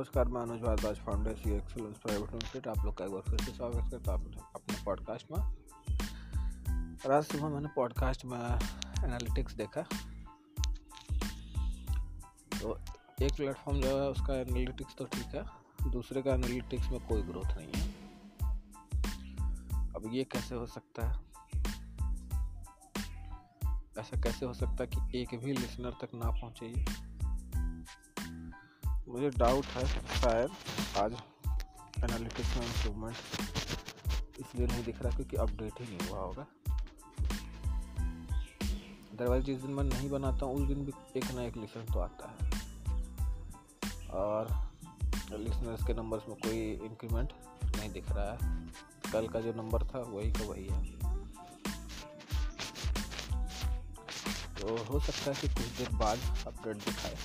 नमस्कार, मैं Anuj Bhardwaj founder C excellence private limited आप लोग का एक बार फिर से स्वागत करता हूँ अपने पॉडकास्ट में। आज सुबह मैंने पॉडकास्ट में एनालिटिक्स देखा। तो एक प्लेटफॉर्म जो है, उसका एनालिटिक्स तो ठीक है, दूसरे का एनालिटिक्स में कोई ग्रोथ नहीं है। अब ये कैसे हो सकता है? ऐसा कैसे हो सकता है कि एक भी लिसनर तक ना पहुँचे मुझे डाउट है शायद आज एनालिटिक्स में इम्प्रूवमेंट इसलिए नहीं दिख रहा क्योंकि अपडेट ही नहीं हुआ होगा। अदरवाइज़ जिस दिन मैं नहीं बनाता हूँ, उस दिन भी एक ना एक लिसन तो आता है। और लिसनर्स के नंबर्स में कोई इंक्रीमेंट नहीं दिख रहा है। कल का जो नंबर था, वही का वही है। तो हो सकता है कि कुछ देर बाद अपडेट दिखाए।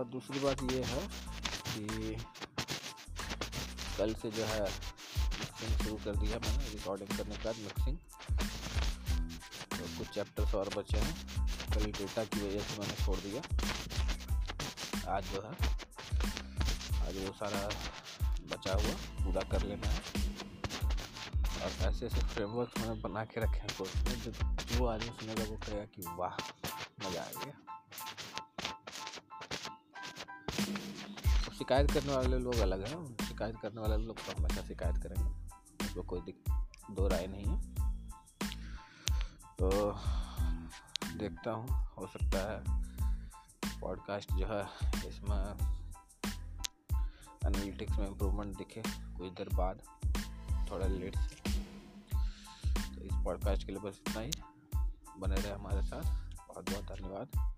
और दूसरी बात ये है कि कल से जो है मिक्सिंग शुरू कर दिया मैंने रिकॉर्डिंग करने के बाद मिक्सिंग तो कुछ चैप्टर्स और बचे हैं। कल डेटा की वजह से मैंने छोड़ दिया। आज जो है, आज वो सारा बचा हुआ, पूरा कर लेना है। और ऐसे ऐसे फ्रेमवर्क मैंने बना के रखे हैं कोर्स में, जो जो आदमी सुनेगा वो कहेगा कि वाह, मज़ा आ गया। शिकायत करने वाले लोग अलग हैं। शिकायत करने वाले लोग तो हमेशा शिकायत करेंगे। उसमें कोई दो राय नहीं है। तो देखता हूँ, हो सकता है पॉडकास्ट जो है, इसमें एनालिटिक्स में इम्प्रूवमेंट दिखे कुछ देर बाद, थोड़ा लेट से तो इस पॉडकास्ट के लिए बस इतना ही। बने रहे हमारे साथ। बहुत बहुत धन्यवाद।